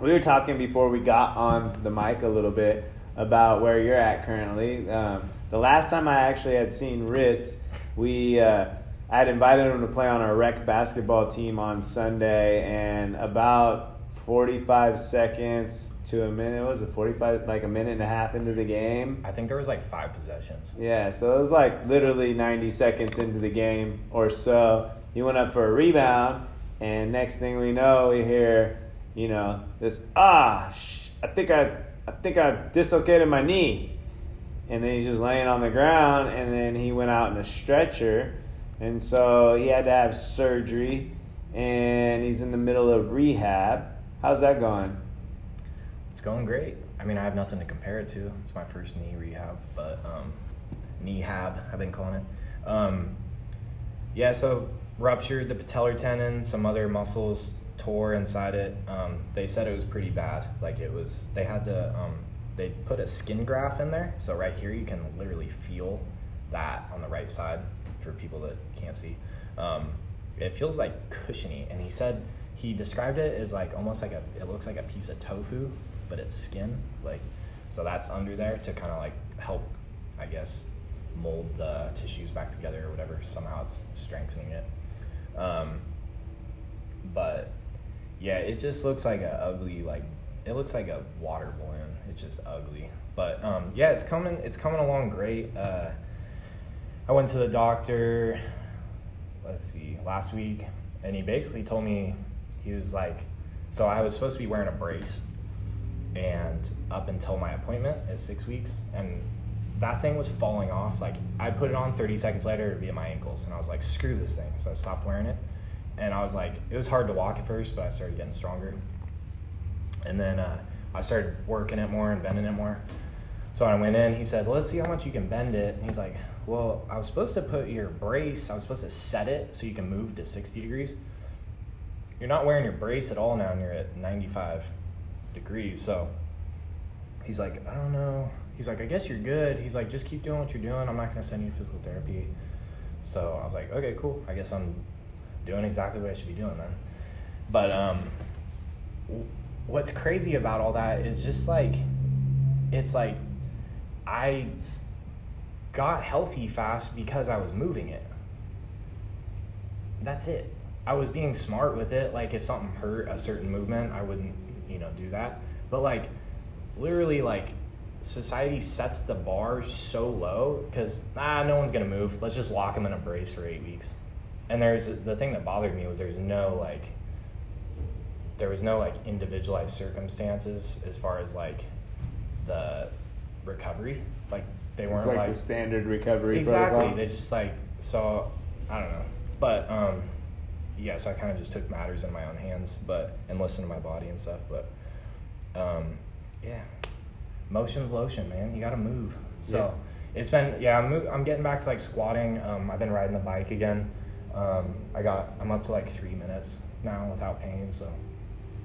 we were talking before we got on the mic a little bit about where you're at currently. Um, the last time I actually had seen Ritz, we uh, I had invited him to play on our rec basketball team on Sunday, and about 45 seconds to a minute was it 45 like a minute and a half into the game I think there was like five possessions. yeah, so it was like literally 90 seconds into the game or so. He went up for a rebound, and next thing we know, we hear, you know, this ah, sh- I think I, I think I dislocated my knee, and then he's just laying on the ground, and then he went out in a stretcher, and so he had to have surgery, and he's in the middle of rehab. How's that going? It's going great. I mean, I have nothing to compare it to. It's my first knee rehab, but um, knee hab, I've been calling it. Um, yeah, so ruptured the patellar tendon, some other muscles tore inside it. Um, they said it was pretty bad. Like it was, they had to, um, they put a skin graft in there. So right here, you can literally feel that on the right side for people that can't see. Um, it feels like cushiony. And he said, he described it as like almost like a, it looks like a piece of tofu, but it's skin. Like, so that's under there to kind of like help, I guess, mold the tissues back together or whatever. Somehow it's strengthening it. Um, but yeah, it just looks like a ugly like it looks like a water balloon. It's just ugly. But um, yeah, it's coming. It's coming along great. Uh, I went to the doctor. Let's see, last week, and he basically told me he was like, so I was supposed to be wearing a brace, and up until my appointment at six weeks, and that thing was falling off. Like I put it on 30 seconds later, it'd be at my ankles, and I was like, screw this thing. So I stopped wearing it, and I was like, it was hard to walk at first, but I started getting stronger. And then uh, I started working it more and bending it more. So I went in. He said, "Let's see how much you can bend it." And he's like, "Well, I was supposed to put your brace. I was supposed to set it so you can move to 60 degrees. You're not wearing your brace at all now, and you're at 95 degrees. So he's like, I don't know. He's like, I guess you're good. He's like, just keep doing what you're doing. I'm not gonna send you to physical therapy. So I was like, okay, cool. I guess I'm doing exactly what I should be doing then. But um, what's crazy about all that is just like, it's like, I got healthy fast because I was moving it. That's it. I was being smart with it. Like if something hurt a certain movement, I wouldn't, you know, do that. But like literally like society sets the bar so low because ah no one's gonna move let's just lock them in a brace for eight weeks and there's the thing that bothered me was there's no like there was no like individualized circumstances as far as like the recovery like they weren't like, like the standard recovery exactly protocol. they just like so i don't know but um yeah so i kind of just took matters in my own hands but and listened to my body and stuff but um yeah. Motion's lotion man. You gotta move. So it's been yeah I'm, I'm getting back to like squatting. Um i've been riding the bike again. Um i got i'm up to like three minutes now without pain so.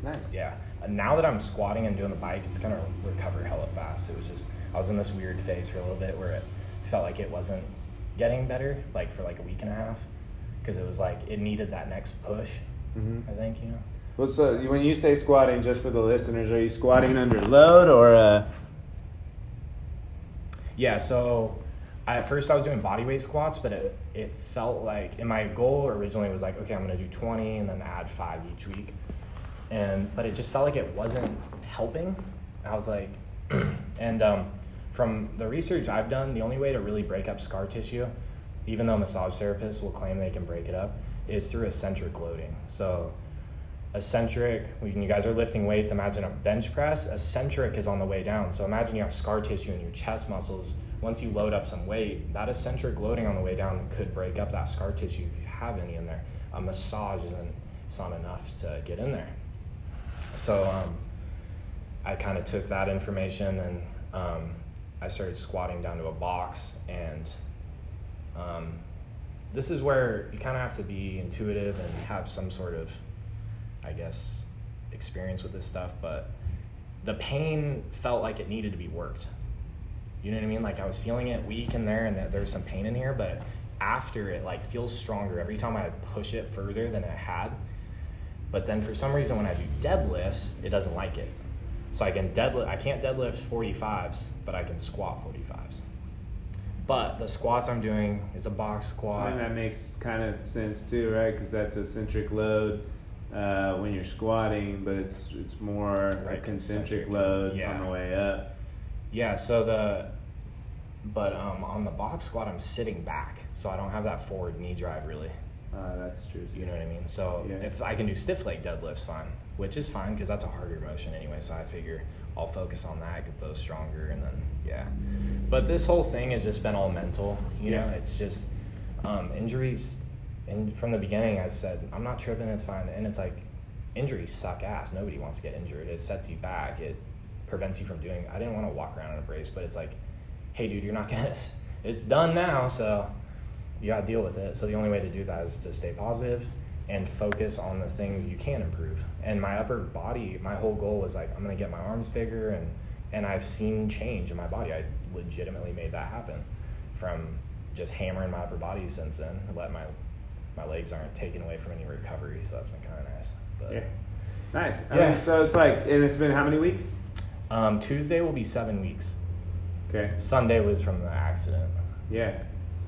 Nice. yeah. Now that I'm squatting and doing the bike, it's gonna recover hella fast. It was just I was in this weird phase for a little bit where it felt like it wasn't getting better, like for like a week and a half, because it was like it needed that next push. hmm I think you know. Well, so when you say squatting, just for the listeners, are you squatting under load or? Uh, Yeah. So I, at first I was doing body weight squats, but it it felt like and my goal originally was like okay I'm gonna do 20 and then add five each week, and but it just felt like it wasn't helping. I was like, and um, from the research I've done, the only way to really break up scar tissue, even though massage therapists will claim they can break it up, is through eccentric loading. So eccentric when you guys are lifting weights imagine a bench press eccentric is on the way down. So imagine you have scar tissue in your chest muscles. Once you load up some weight that eccentric loading on the way down could break up that scar tissue if you have any in there. A massage isn't it's not enough to get in there. So um, i kind of took that information and um, i started squatting down to a box and um, this is where you kind of have to be intuitive and have some sort of I guess, experience with this stuff, but the pain felt like it needed to be worked. You know what I mean? Like I was feeling it weak in there and there was some pain in here, but after it like feels stronger every time I push it further than it had. But then for some reason when I do deadlifts, it doesn't like it. So I can deadlift I can't deadlift 45s, but I can squat 45s. But the squats I'm doing is a box squat. and that makes kind of sense too, right? Because that's a eccentric load uh, when you're squatting, but it's it's more a concentric concentric, load yeah. on the way up. Yeah, so the but um, on the box squat I'm sitting back, so I don't have that forward knee drive really. Uh, that's true. Too. You know what I mean? So Yeah. if I can do stiff leg deadlifts, fine, which is fine because that's a harder motion anyway. So I figure I'll focus on that, get those stronger, and then yeah. But this whole thing has just been all mental. You know, it's just um, injuries. And from the beginning, I said I'm not tripping. It's fine. And it's like injuries suck ass. Nobody wants to get injured. It sets you back. It prevents you from doing. I didn't want to walk around in a brace, but it's like, hey, dude, you're not gonna. It's done now, so you got to deal with it. So the only way to do that is to stay positive and focus on the things you can improve. And my upper body, my whole goal was like I'm gonna get my arms bigger, and and I've seen change in my body. I legitimately made that happen from just hammering my upper body since then. Let my my legs aren't taken away from any recovery, so that's been kind of nice. But Yeah. Nice. I Yeah. mean, so it's like, and it's been how many weeks? um, Tuesday will be seven weeks. Okay. Sunday was from the accident. Yeah.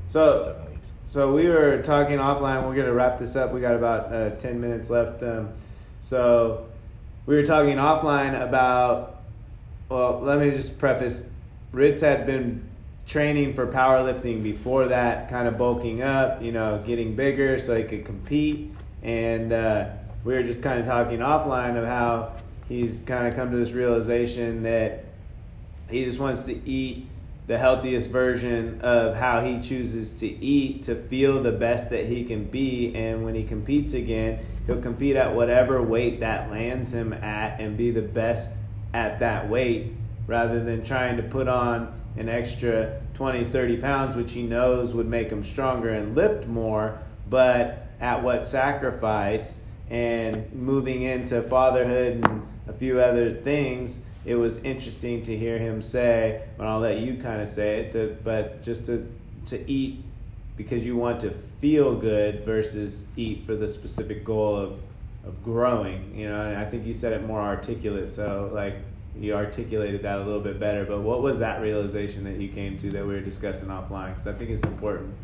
So. So we were talking offline. We're gonna wrap this up. We got about uh, ten minutes left. Um, so we were talking offline about. Well, let me just preface. Ritz had been training for powerlifting before that, kind of bulking up, you know, getting bigger so he could compete. And uh, we were just kind of talking offline of how he's kind of come to this realization that he just wants to eat the healthiest version of how he chooses to eat to feel the best that he can be. And when he competes again he'll compete at whatever weight that lands him at and be the best at that weight rather than trying to put on an extra 20 30 pounds which he knows would make him stronger and lift more but at what sacrifice and moving into fatherhood and a few other things it was interesting to hear him say, and I'll let you kind of say it, that, but just to, to eat because you want to feel good versus eat for the specific goal of, of growing, you know, and I think you said it more articulate, so like you articulated that a little bit better, but what was that realization that you came to that we were discussing offline? Because I think it's important.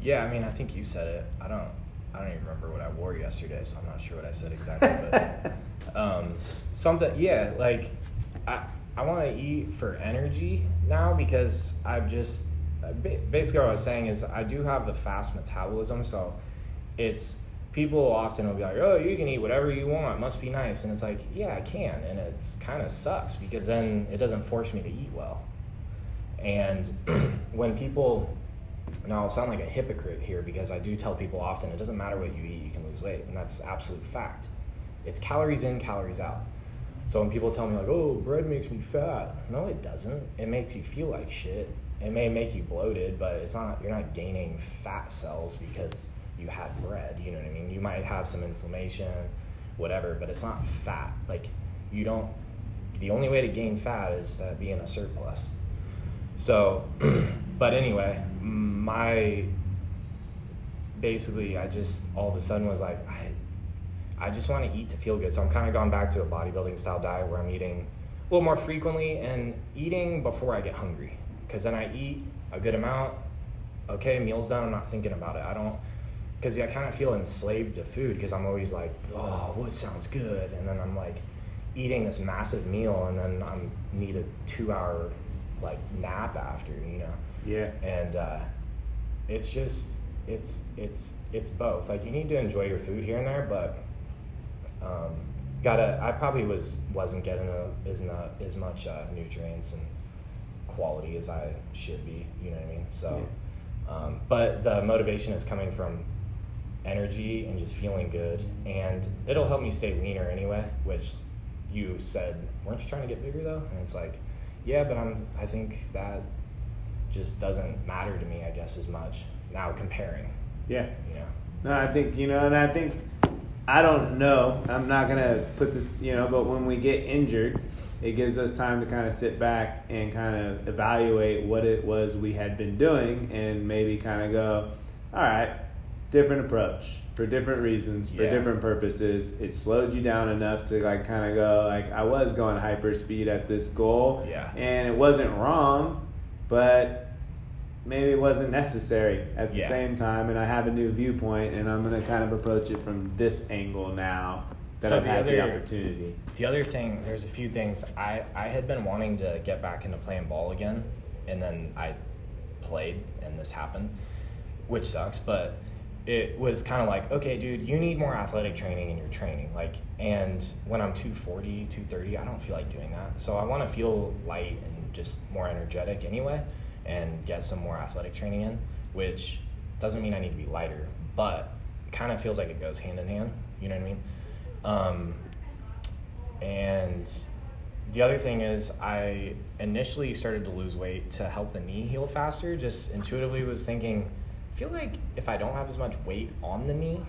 Yeah, I mean, I think you said it. I don't. I don't even remember what I wore yesterday, so I'm not sure what I said exactly. But um, something, yeah, like I I want to eat for energy now because I've just uh, basically what I was saying is I do have the fast metabolism, so it's people often will be like, oh, you can eat whatever you want, must be nice, and it's like, yeah, I can, and it's kind of sucks because then it doesn't force me to eat well, and when people now I'll sound like a hypocrite here because I do tell people often it doesn't matter what you eat, you can lose weight, and that's absolute fact. It's calories in, calories out. So when people tell me like, "Oh, bread makes me fat," no, it doesn't. It makes you feel like shit. It may make you bloated, but it's not. You're not gaining fat cells because you had bread. You know what I mean? You might have some inflammation, whatever, but it's not fat. Like you don't. The only way to gain fat is to be in a surplus. So, but anyway, my basically, I just all of a sudden was like, I, I just want to eat to feel good. So I'm kind of gone back to a bodybuilding style diet where I'm eating a little more frequently and eating before I get hungry. Because then I eat a good amount. Okay, meal's done. I'm not thinking about it. I don't, because I kind of feel enslaved to food because I'm always like, oh, what sounds good, and then I'm like eating this massive meal, and then I'm need a two hour like nap after, you know Yeah. and uh, it's just it's it's it's both like you need to enjoy your food here and there but um, gotta i probably was wasn't getting a, as not as much uh, nutrients and quality as i should be you know what i mean? So um, but the motivation is coming from energy and just feeling good. And it'll help me stay leaner anyway which you said weren't you trying to get bigger though? And it's like yeah but i'm i think that just doesn't matter to me, I guess, as much now comparing, Yeah. you know. No, I think you know, and I think I don't know. I'm not gonna put this, you know, but when we get injured, it gives us time to kind of sit back and kind of evaluate what it was we had been doing, and maybe kind of go, all right, different approach for different reasons, for Yeah. different purposes. It slowed you down enough to like kind of go, like I was going hyper speed at this goal, Yeah. and it wasn't wrong, but maybe it wasn't necessary at the Yeah. same time and I have a new viewpoint and I'm going to kind of approach it from this angle now that So I've the had the opportunity. The other thing, there's a few things. I, I had been wanting to get back into playing ball again, and then I played, and this happened, which sucks. But it was kind of like, okay, dude, you need more athletic training in your training. Like, and when I'm 240, 230, I don't feel like doing that. So I want to feel light and just more energetic anyway and get some more athletic training in, which doesn't mean I need to be lighter, but it kind of feels like it goes hand in hand. You know what I mean? Um, and the other thing is, I initially started to lose weight to help the knee heal faster. Just intuitively was thinking, I feel like if I don't have as much weight on the knee,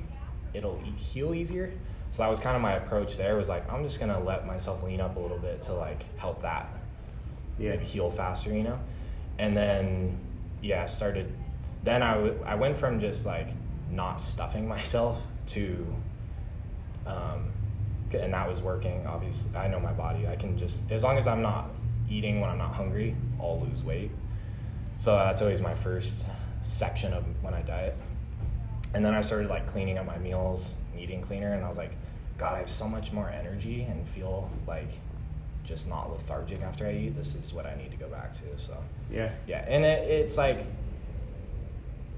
it'll heal easier. So that was kind of my approach there. Was like I'm just gonna let myself lean up a little bit to like help that, yeah. maybe heal faster, you know. And then yeah, I started. Then I, w- I went from just like not stuffing myself to um, and that was working. Obviously, I know my body. I can just as long as I'm not eating when I'm not hungry, I'll lose weight. So that's always my first section of when I diet. And then I started like cleaning up my meals, eating cleaner, and I was like, God, I have so much more energy and feel like just not lethargic after I eat. This is what I need to go back to. So yeah, yeah, and it, it's like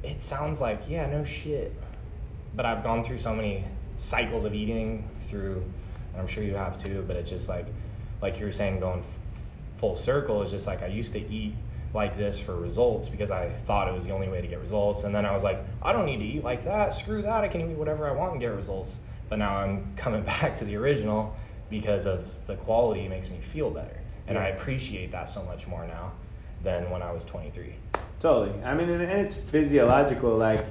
it sounds like yeah, no shit, but I've gone through so many cycles of eating through and I'm sure you have too. But it's just like, like you were saying, going f- full circle is just like I used to eat like this for results because I thought it was the only way to get results, and then I was like, I don't need to eat like that. Screw that. I can eat whatever I want and get results. But now I'm coming back to the original because of the quality makes me feel better, and yeah. I appreciate that so much more now than when I was 23. Totally. I mean, and it's physiological. Like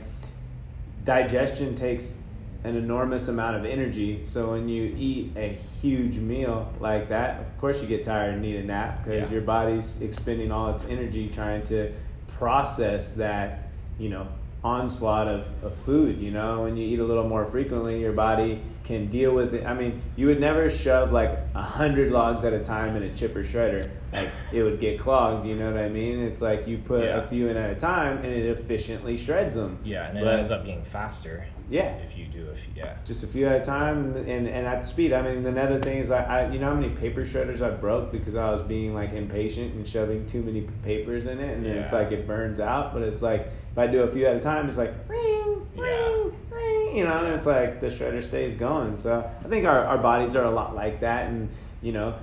digestion takes an enormous amount of energy. So when you eat a huge meal like that, of course you get tired and need a nap because yeah. your body's expending all its energy trying to process that, you know, onslaught of, of food. You know, when you eat a little more frequently, your body can deal with it. I mean, you would never shove like a hundred logs at a time in a chipper shredder. Like it would get clogged. You know what I mean? It's like you put yeah. a few in at a time, and it efficiently shreds them. Yeah, and it but, ends up being faster. Yeah. If you do a few, yeah. Just a few at a time and, and at the speed. I mean, another thing is I, I, you know how many paper shredders I broke because I was being like impatient and shoving too many papers in it and yeah. it's like it burns out. But it's like if I do a few at a time, it's like ring, ring, yeah. ring, you know, and it's like the shredder stays going. So I think our, our bodies are a lot like that. And, you know,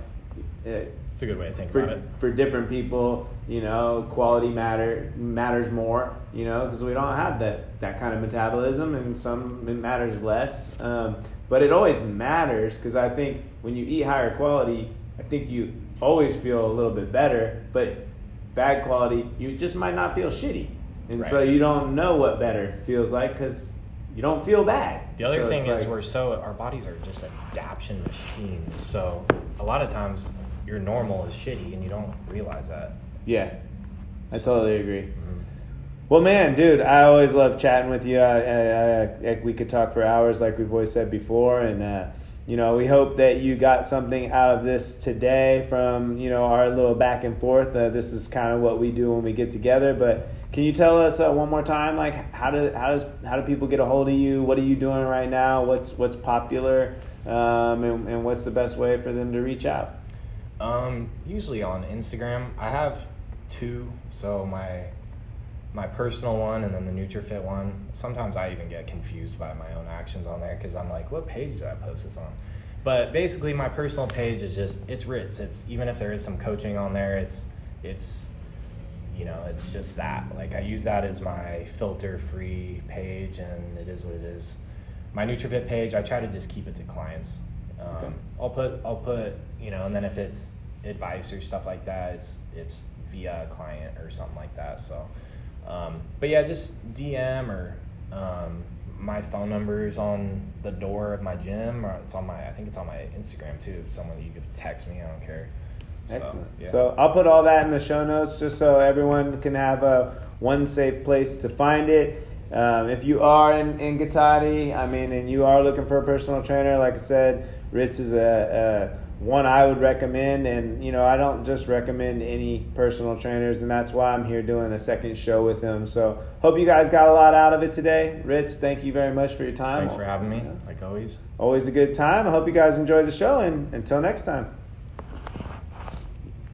it, it's a good way to think for, about it. For different people, you know, quality matter matters more, you know, because we don't have that that kind of metabolism, and some it matters less. Um, but it always matters because I think when you eat higher quality, I think you always feel a little bit better. But bad quality, you just might not feel shitty, and right. so you don't know what better feels like because you don't feel bad. The other so thing is like, we're so our bodies are just adaptation machines. So a lot of times your normal is shitty and you don't realize that. Yeah, I totally agree. Mm-hmm. Well, man, dude, I always love chatting with you. I, I, I, we could talk for hours, like we've always said before, and uh, you know, we hope that you got something out of this today from you know our little back and forth. Uh, this is kind of what we do when we get together. But can you tell us uh, one more time, like how do how does how do people get a hold of you? What are you doing right now? What's what's popular, um, and, and what's the best way for them to reach out? Um, usually on Instagram. I have two, so my my personal one and then the NutriFit one. Sometimes I even get confused by my own actions on there because I'm like, what page do I post this on? But basically, my personal page is just it's Ritz. It's even if there is some coaching on there, it's it's you know it's just that. Like I use that as my filter free page, and it is what it is. My NutriFit page, I try to just keep it to clients. Um, okay. I'll put I'll put you know, and then if it's advice or stuff like that, it's it's via a client or something like that. So, um, but yeah, just DM or um, my phone number is on the door of my gym, or it's on my I think it's on my Instagram too. Someone you could text me, I don't care. Excellent. So, yeah. so I'll put all that in the show notes just so everyone can have a one safe place to find it. Um, if you are in, in Guittati, I mean, and you are looking for a personal trainer, like I said, Ritz is a, a one I would recommend. And, you know, I don't just recommend any personal trainers, and that's why I'm here doing a second show with him. So, hope you guys got a lot out of it today. Ritz, thank you very much for your time. Thanks for having me, like always. Always a good time. I hope you guys enjoyed the show, and until next time.